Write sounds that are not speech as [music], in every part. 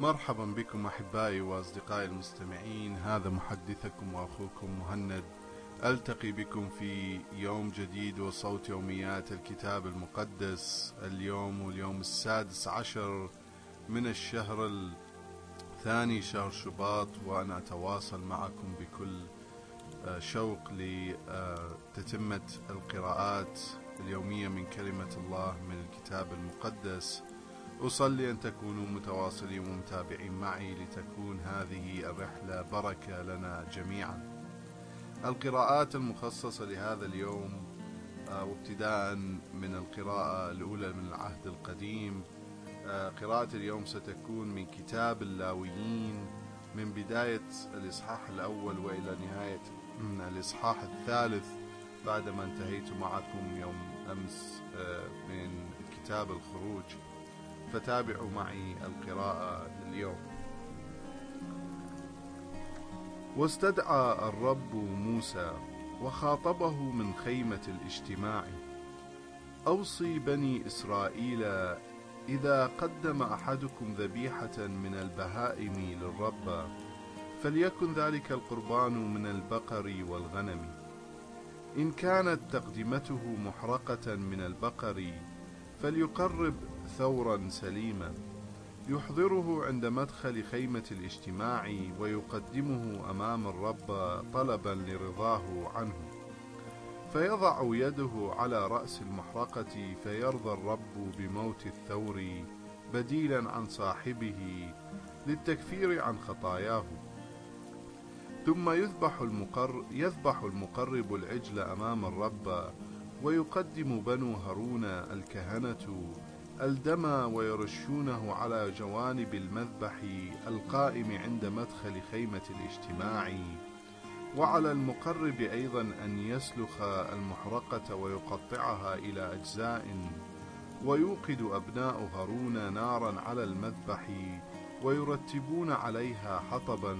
مرحبا بكم أحبائي وأصدقائي المستمعين. هذا محدثكم وأخوكم مهند. ألتقي بكم في يوم جديد وصوت يوميات الكتاب المقدس. اليوم واليوم السادس عشر من الشهر الثاني شهر شباط وأنا أتواصل معكم بكل آه، شوق لتتمه القراءات اليومية من كلمة الله من الكتاب المقدس. أصلي أن تكونوا متواصلين ومتابعين معي لتكون هذه الرحلة بركة لنا جميعا. القراءات المخصصة لهذا اليوم آه، وابتداء من القراءة الأولى من العهد القديم آه، قراءة اليوم ستكون من كتاب اللاويين من بداية الإصحاح الأول وإلى نهاية الإصحاح الثالث بعدما انتهيت معكم يوم أمس آه، من كتاب الخروج. فتابعوا معي القراءة اليوم واستدعى الرب موسى وخاطبه من خيمة الاجتماع. أوصي بني إسرائيل إذا قدم أحدكم ذبيحة من البهائم للرب فليكن ذلك القربان من البقر والغنم. إن كانت تقدمته محرقة من البقر فليقرب ثورا سليما. يحضره عند مدخل خيمة الاجتماع ويقدمه أمام الرب طلبا لرضاه عنه. فيضع يده على رأس المحرقة فيرضى الرب بموت الثور بديلا عن صاحبه للتكفير عن خطاياه. ثم يذبح المقر يذبح المقرب العجل أمام الرب ويقدم بنو هارون الكهنة الدم ويرشونه على جوانب المذبح القائم عند مدخل خيمة الاجتماع وعلى المقرب أيضا أن يسلخ المحرقة ويقطعها إلى أجزاء ويوقد أبناء هارون نارا على المذبح ويرتبون عليها حطبا.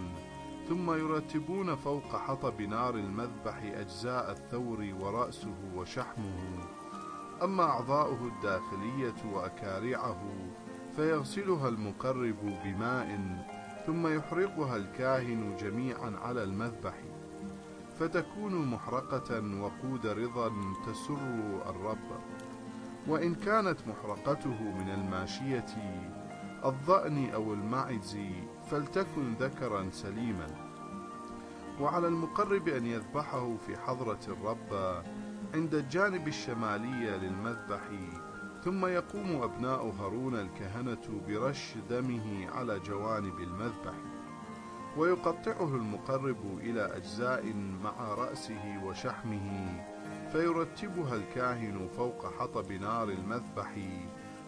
ثم يرتبون فوق حطب نار المذبح أجزاء الثور ورأسه وشحمه. أما أعضاؤه الداخلية وأكارعه فيغسلها المقرب بماء ثم يحرقها الكاهن جميعا على المذبح. فتكون محرقة وقود رضا تسر الرب. وإن كانت محرقته من الماشية الضأن أو المعز فلتكن ذكرا سليما. وعلى المقرب أن يذبحه في حضرة الرب عند الجانب الشمالي للمذبح ثم يقوم أبناء هارون الكهنة برش دمه على جوانب المذبح ويقطعه المقرب إلى أجزاء مع رأسه وشحمه فيرتبها الكاهن فوق حطب نار المذبح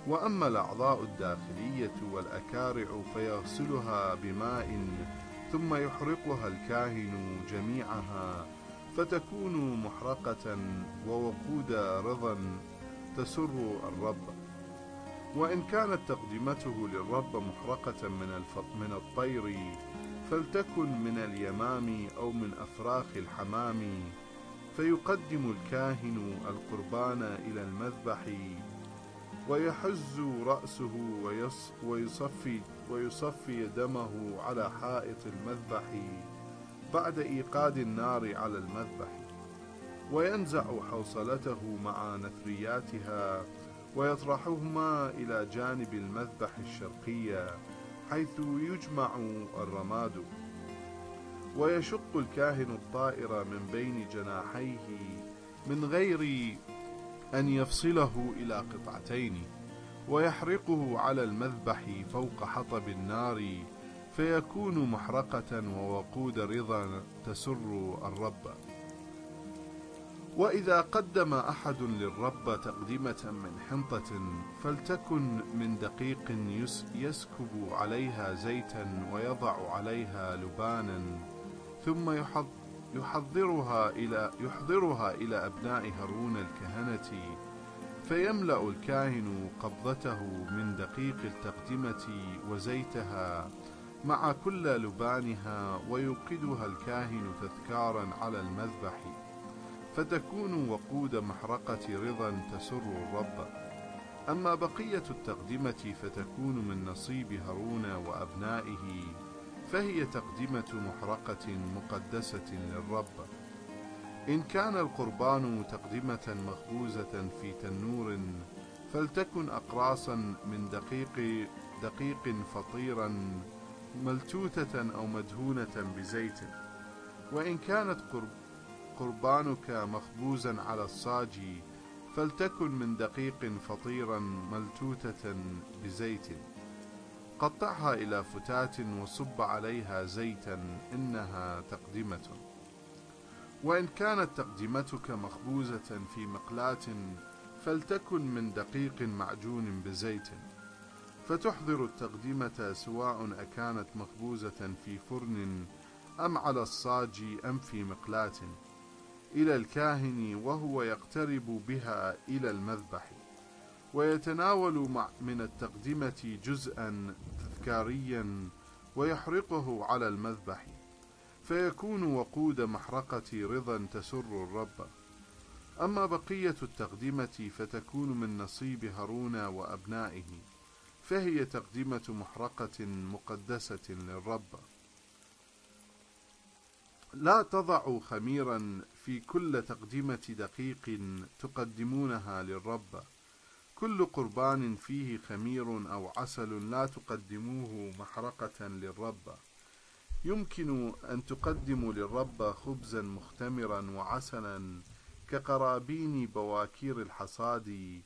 وأما الأعضاء الداخلية والأكارع فيغسلها بماء ثم يحرقها الكاهن جميعها فتكون محرقة ووقود رضا تسر الرب. وإن كانت تقدمته للرب محرقة من, من الطير فلتكن من اليمام أو من أفراخ الحمام فيقدم الكاهن القربان إلى المذبح ويحز رأسه ويصفي, ويصفي دمه على حائط المذبح بعد إيقاد النار على المذبح وينزع حوصلته مع نثرياتها ويطرحهما إلى جانب المذبح الشرقية حيث يجمع الرماد. ويشق الكاهن الطائر من بين جناحيه من غير أن يفصله إلى قطعتين ويحرقه على المذبح فوق حطب النار فيكون محرقة ووقود رضا تسر الرب. وإذا قدم أحد للرب تقدمة من حنطة فلتكن من دقيق يسكب عليها زيتا ويضع عليها لبانا ثم يحضرها إلى, يحضرها إلى أبناء هارون الكهنة فيملأ الكاهن قبضته من دقيق التقدمة وزيتها مع كل لبانها ويوقدها الكاهن تذكارا على المذبح فتكون وقود محرقة رضا تسر الرب. أما بقية التقدمة فتكون من نصيب هارون وأبنائه فهي تقدمة محرقة مقدسة للرب. إن كان القربان تقدمة مخبوزة في تنور فلتكن أقراصا من دقيق دقيق فطيرا ملتوتة أو مدهونة بزيت. وإن كانت قربانك مخبوزا على الصاج فلتكن من دقيق فطيرا ملتوتة بزيت. قطعها إلى فتات وصب عليها زيتا إنها تقدمة. وإن كانت تقدمتك مخبوزة في مقلاة فلتكن من دقيق معجون بزيت. فتحضر التقدمة سواء أكانت مخبوزة في فرن أم على الصاج أم في مقلاة. إلى الكاهن وهو يقترب بها إلى المذبح. ويتناول من التقدمة جزءا تذكاريا ويحرقه على المذبح. فيكون وقود محرقة رضا تسر الرب. أما بقية التقدمة فتكون من نصيب هارون وأبنائه. فهي تقدمة محرقة مقدسة للرب. لا تضعوا خميرا في كل تقدمة دقيق تقدمونها للرب. كل قربان فيه خمير أو عسل لا تقدموه محرقة للرب. يمكن أن تقدموا للرب خبزا مختمرا وعسلا كقرابين بواكير الحصاد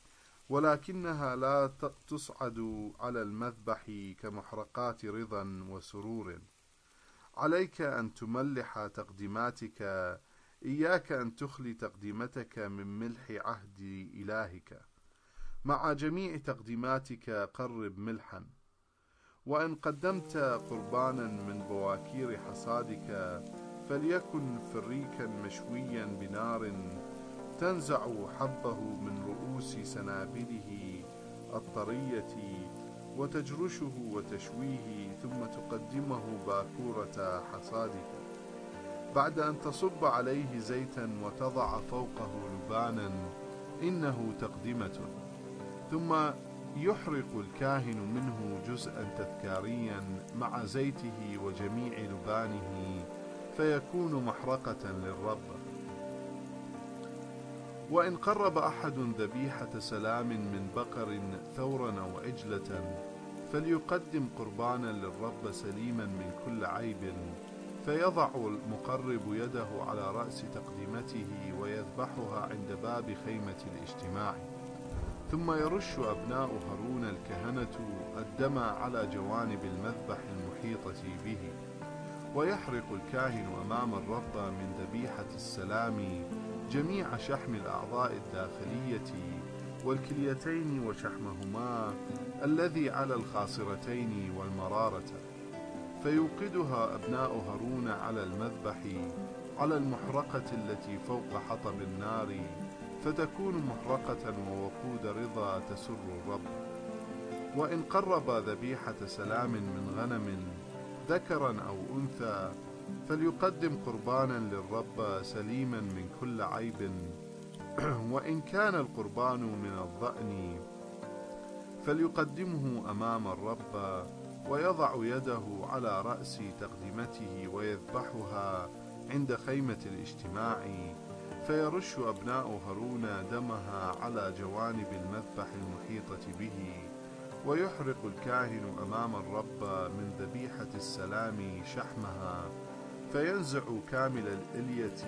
ولكنها لا تصعد على المذبح كمحرقات رضا وسرور. عليك أن تملح تقديماتك إياك أن تخلي تقديمتك من ملح عهد إلهك. مع جميع تقديماتك قرب ملحا. وإن قدمت قربانا من بواكير حصادك فليكن فريكا مشويا بنار تنزع حبه من رؤوس سنابله الطرية وتجرشه وتشويه ثم تقدمه باكورة حصادك. بعد أن تصب عليه زيتا وتضع فوقه لبانا إنه تقدمة. ثم يحرق الكاهن منه جزءا تذكاريا مع زيته وجميع لبانه فيكون محرقة للرب. وإن قرب أحد ذبيحة سلام من بقر ثورا أو عجلة فليقدم قربانا للرب سليما من كل عيب فيضع المقرب يده على رأس تقدمته ويذبحها عند باب خيمة الاجتماع. ثم يرش أبناء هارون الكهنة الدم على جوانب المذبح المحيطة به ويحرق الكاهن أمام الرب من ذبيحة السلام جميع شحم الأعضاء الداخلية والكليتين وشحمهما الذي على الخاصرتين والمرارة. فيوقدها أبناء هارون على المذبح على المحرقة التي فوق حطب النار فتكون محرقة ووقود رضا تسر الرب. وإن قرب ذبيحة سلام من غنم ذكرا أو أنثى فليقدم قربانا للرب سليما من كل عيب. [clears throat] وإن كان القربان من الضأن فليقدمه أمام الرب ويضع يده على رأس تقدمته ويذبحها عند خيمة الاجتماع. فيرش أبناء هارون دمها على جوانب المذبح المحيطة به ويحرق الكاهن أمام الرب من ذبيحة السلام شحمها فينزع كامل الإلية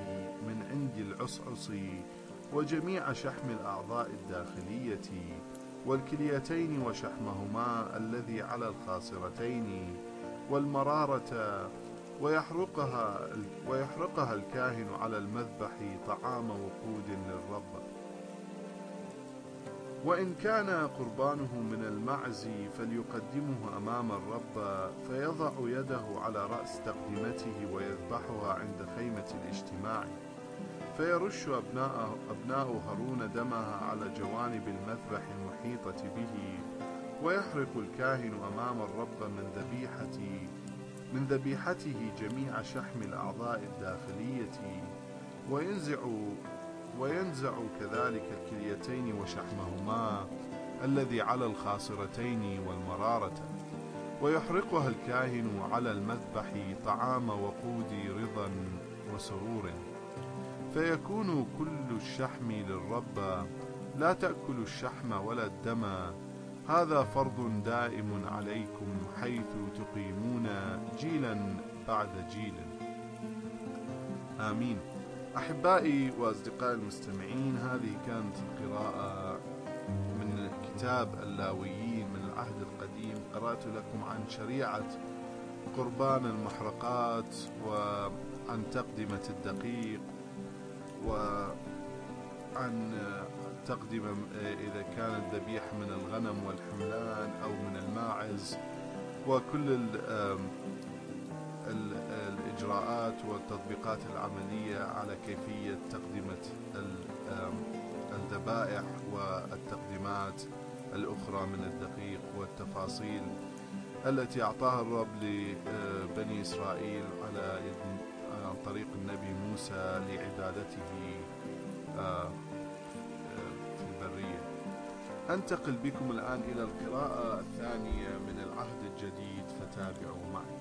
من عند العصعص وجميع شحم الأعضاء الداخلية والكليتين وشحمهما الذي على الخاصرتين والمرارة ويحرقها ويحرقها الكاهن على المذبح طعام وقود للرب. وإن كان قربانه من المعز فليقدمه أمام الرب فيضع يده على رأس تقدمته ويذبحها عند خيمة الاجتماع. فيرش أبناء, أبناء هارون دمها على جوانب المذبح المحيطة به ويحرق الكاهن أمام الرب من ذبيحة من ذبيحته جميع شحم الأعضاء الداخلية وينزع وينزع كذلك الكليتين وشحمهما الذي على الخاصرتين والمرارة. ويحرقها الكاهن على المذبح طعام وقود رضا وسرور. فيكون كل الشحم للرب لا تأكل الشحم ولا الدم هذا فرض دائم عليكم حيث تقيمون جيلا بعد جيل. آمين. أحبائي وأصدقائي المستمعين هذه كانت القراءة من كتاب اللاويين من العهد القديم. قرأت لكم عن شريعة قربان المحرقات وعن تقدمة الدقيق وعن تقدمة إذا كان الذبيح من الغنم والحملان أو من الماعز وكل الإجراءات والتطبيقات العملية على كيفية تقدمة الذبائح والتقديمات الأخرى من الدقيق والتفاصيل التي أعطاها الرب لبني إسرائيل على عن طريق النبي موسى لعبادته. آه، أنتقل بكم الآن إلى القراءة الثانية من العهد الجديد فتابعوا معي.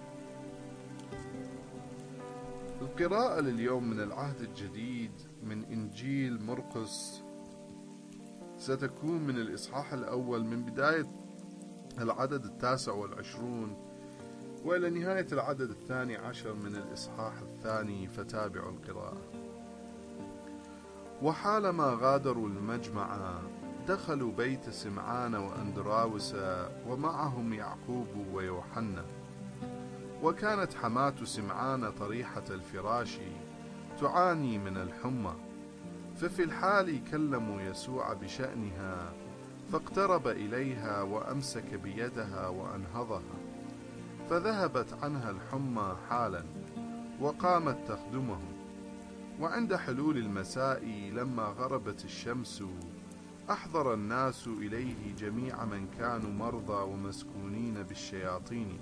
القراءة لليوم من العهد الجديد من إنجيل مرقس ستكون من الإصحاح الأول من بداية العدد التاسع والعشرون وإلى نهاية العدد الثاني عشر من الإصحاح الثاني فتابعوا القراءة. وحالما غادروا المجمع دخلوا بيت سمعان وأندراوس ومعهم يعقوب ويوحنا. وكانت حماة سمعان طريحة الفراش تعاني من الحمى. ففي الحال كلموا يسوع بشأنها فاقترب إليها وأمسك بيدها وأنهضها. فذهبت عنها الحمى حالا وقامت تخدمه. وعند حلول المساء لما غربت الشمس أحضر الناس إليه جميع من كانوا مرضى ومسكونين بالشياطين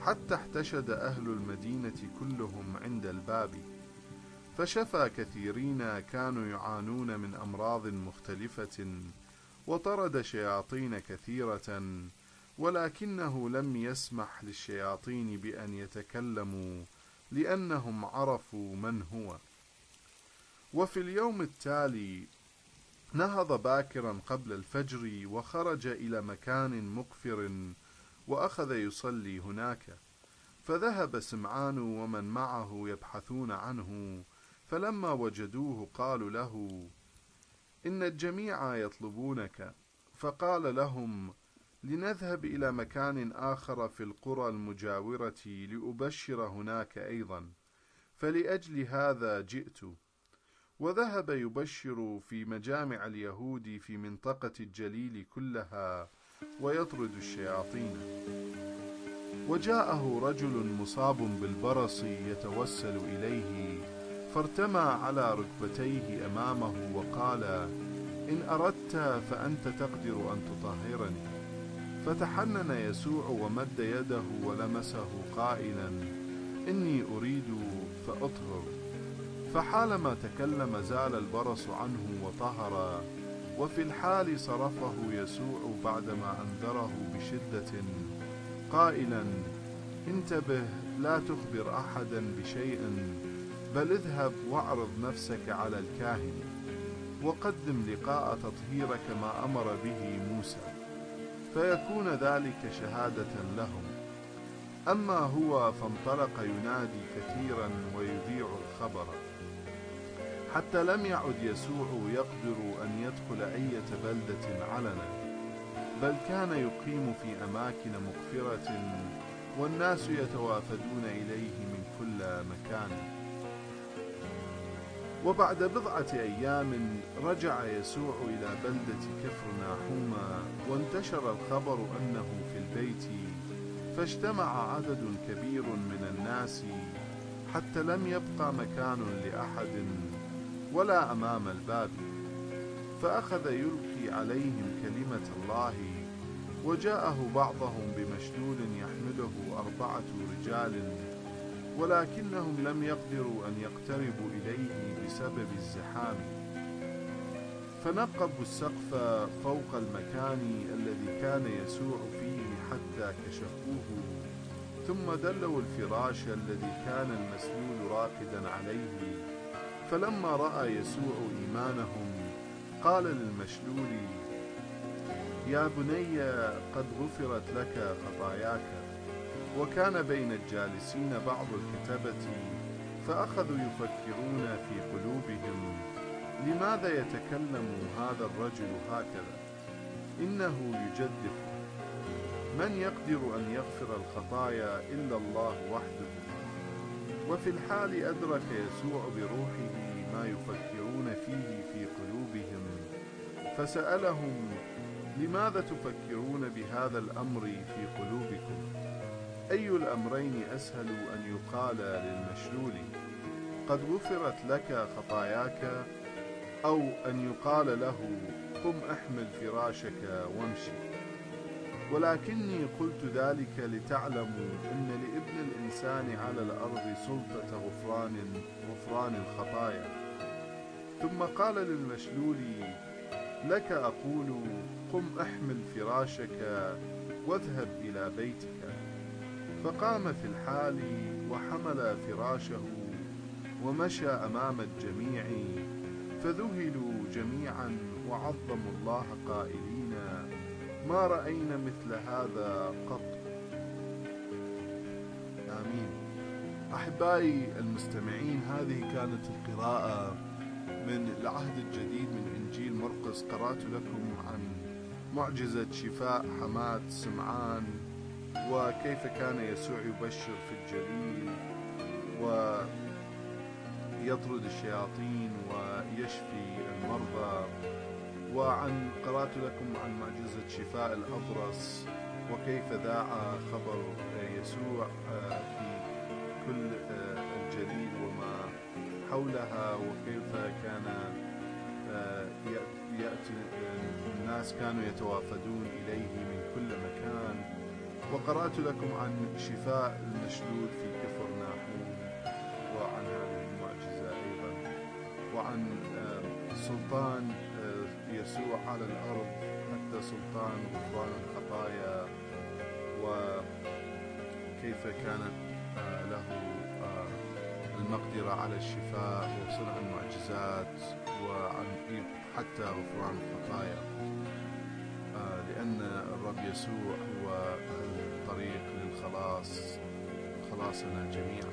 حتى احتشد أهل المدينة كلهم عند الباب فشفى كثيرين كانوا يعانون من أمراض مختلفة وطرد شياطين كثيرة ولكنه لم يسمح للشياطين بأن يتكلموا لأنهم عرفوا من هو. وفي اليوم التالي نهض باكرا قبل الفجر وخرج إلى مكان مقفر وأخذ يصلي هناك. فذهب سمعان ومن معه يبحثون عنه فلما وجدوه قالوا له إن الجميع يطلبونك. فقال لهم لنذهب إلى مكان آخر في القرى المجاورة لأبشر هناك أيضا فلأجل هذا جئت. وذهب يبشر في مجامع اليهود في منطقة الجليل كلها ويطرد الشياطين. وجاءه رجل مصاب بالبرص يتوسل إليه فارتمى على ركبتيه أمامه وقال إن أردت فأنت تقدر أن تطهرني. فتحنن يسوع ومد يده ولمسه قائلا إني أريد فأطهر. فحالما تكلم زال البرص عنه وطهر وفي الحال صرفه يسوع بعدما أنذره بشدة قائلا انتبه لا تخبر أحدا بشيء بل اذهب واعرض نفسك على الكاهن وقدم لقاء تطهيرك ما أمر به موسى فيكون ذلك شهادة لهم. أما هو فانطلق ينادي كثيرا ويذيع الخبر. حتى لم يعد يسوع يقدر أن يدخل أية بلدة علنا بل كان يقيم في أماكن مغفرة والناس يتوافدون إليه من كل مكان. وبعد بضعة أيام رجع يسوع إلى بلدة كفر ناحوما وانتشر الخبر أنه في البيت فاجتمع عدد كبير من الناس حتى لم يبقى مكان لأحد. ولا أمام الباب. فأخذ يلقي عليهم كلمة الله وجاءه بعضهم بمشلول يحمله أربعة رجال ولكنهم لم يقدروا أن يقتربوا إليه بسبب الزحام. فنقبوا السقف فوق المكان الذي كان يسوع فيه حتى كشفوه ثم دلوا الفراش الذي كان المسلول راقدا عليه. فلما رأى يسوع إيمانهم قال للمشلول يا بني قد غفرت لك خطاياك وكان بين الجالسين بعض الكتبة فأخذوا يفكرون في قلوبهم لماذا يتكلم هذا الرجل هكذا؟ إنه يجدف. من يقدر أن يغفر الخطايا إلا الله وحده؟ وفي الحال أدرك يسوع بروحه ما يفكرون فيه في قلوبهم فسألهم لماذا تفكرون بهذا الأمر في قلوبكم؟ أي الأمرين أسهل أن يقال للمشلول؟ قد غفرت لك خطاياك أو أن يقال له قم أحمل فراشك وامشي. ولكني قلت ذلك لتعلموا أن لابن الإنسان على الأرض سلطة غفران غفران الخطايا. ثم قال للمشلول لك أقول قم أحمل فراشك واذهب إلى بيتك. فقام في الحال وحمل فراشه ومشى أمام الجميع فذهلوا جميعا وعظموا الله قائلين ما رأينا مثل هذا قط؟ آمين. أحبائي المستمعين هذه كانت القراءة من العهد الجديد من إنجيل مرقس. قرأت لكم عن معجزة شفاء حماة سمعان وكيف كان يسوع يبشر في الجليل ويطرد الشياطين ويشفي المرضى. وعن قرأت لكم عن معجزة شفاء الأبرص وكيف ذاع خبر يسوع في كل الجليل وما حولها وكيف كان يأتي الناس كانوا يتوافدون إليه من كل مكان. وقرأت لكم عن شفاء المشلول في كفر ناحوم وعن هذه المعجزة أيضا وعن سلطان يسوع على الأرض حتى سلطان غفران الخطايا وكيف كانت له المقدرة على الشفاء وصنع المعجزات وعن حتى غفران الخطايا. لأن الرب يسوع هو الطريق للخلاص خلاصنا جميعا.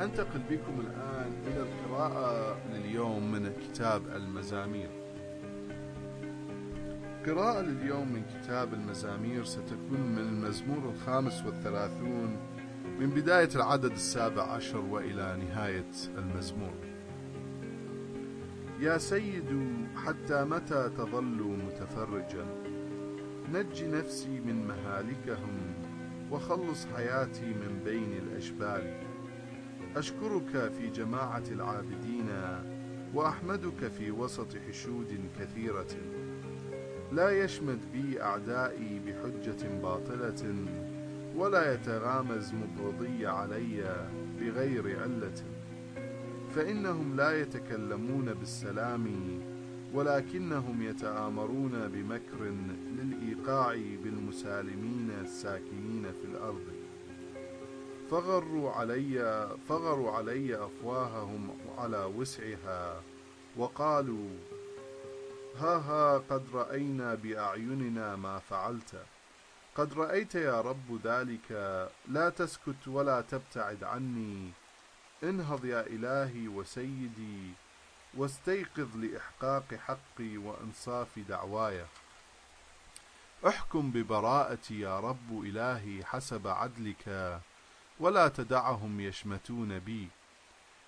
أنتقل بكم الآن إلى القراءة لليوم من كتاب المزامير. القراءة لليوم من كتاب المزامير ستكون من المزمور الخامس والثلاثون من بداية العدد السابع عشر وإلى نهاية المزمور. يا سيد حتى متى تظل متفرجا؟ نج نفسي من مهالكهم وخلص حياتي من بين الأشبال. أشكرك في جماعة العابدين وأحمدك في وسط حشود كثيرة. لا يشمت بي أعدائي بحجة باطلة ولا يتغامز مبغضي علي بغير علة. فإنهم لا يتكلمون بالسلام ولكنهم يتآمرون بمكر للإيقاع بالمسالمين الساكنين في الأرض. فغروا علي فغروا علي أفواههم على وسعها وقالوا ها ها قد رأينا بأعيننا ما فعلت. قد رأيت يا رب ذلك. لا تسكت ولا تبتعد عني. انهض يا إلهي وسيدي واستيقظ لإحقاق حقي وإنصاف دعواي. احكم ببراءتي يا رب إلهي حسب عدلك ولا تدعهم يشمتون بي.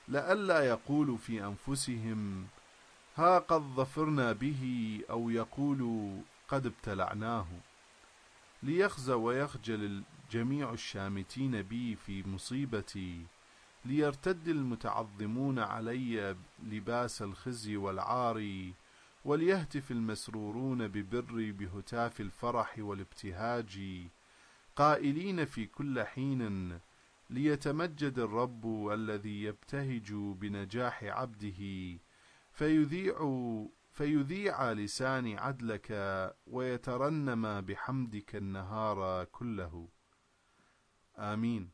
لئلا يقولوا في أنفسهم ها قد ظفرنا به أو يقولوا قد ابتلعناه ليخزى ويخجل جميع الشامتين بي في مصيبتي ليرتد المتعظمون علي لباس الخزي والعار وليهتف المسرورون ببري بهتاف الفرح والابتهاج قائلين في كل حين ليتمجد الرب الذي يبتهج بنجاح عبده فيذيع فيذيع لساني عدلك ويترنم بحمدك النهار كله. آمين.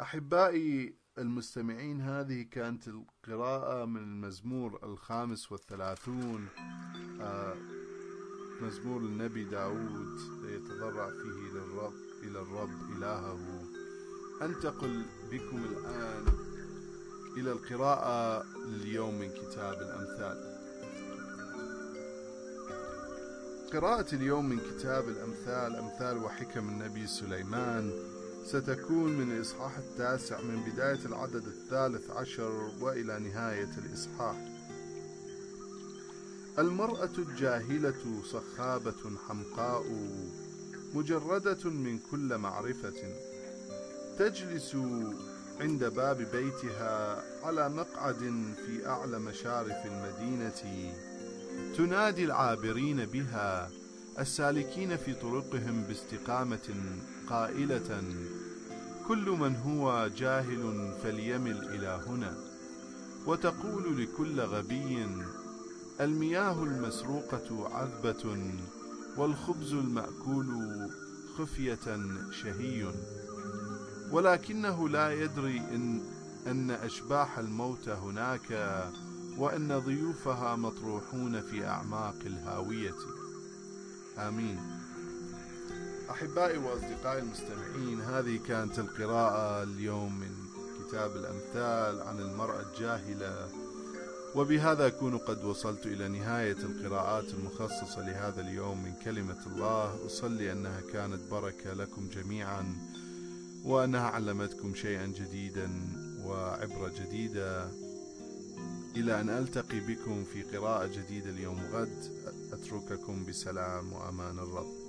أحبائي المستمعين هذه كانت القراءة من المزمور الخامس والثلاثون. آه، مزمور النبي داود يتضرع فيه للرب إلى الرب إلهه. أنتقل بكم الآن إلى القراءة لليوم من كتاب الأمثال. قراءة اليوم من كتاب الأمثال أمثال وحكم النبي سليمان ستكون من الإصحاح التاسع من بداية العدد الثالث عشر وإلى نهاية الإصحاح. المرأة الجاهلة صخابة حمقاء مجردة من كل معرفة تجلس عند باب بيتها على مقعد في أعلى مشارف المدينة. تنادي العابرين بها السالكين في طرقهم باستقامة قائلة كل من هو جاهل فليمل إلى هنا. وتقول لكل غبي المياه المسروقة عذبة والخبز المأكول خفية شهي. ولكنه لا يدري إن, أن أشباح الموت هناك وأن ضيوفها مطروحون في أعماق الهاوية. آمين. أحبائي وأصدقائي المستمعين هذه كانت القراءة اليوم من كتاب الأمثال عن المرأة الجاهلة. وبهذا أكون قد وصلت إلى نهاية القراءات المخصصة لهذا اليوم من كلمة الله. أصلي أنها كانت بركة لكم جميعا. وأنها علمتكم شيئا جديدا وعبرة جديدة. إلى أن ألتقي بكم في قراءة جديدة اليوم غد أترككم بسلام وأمان الرب.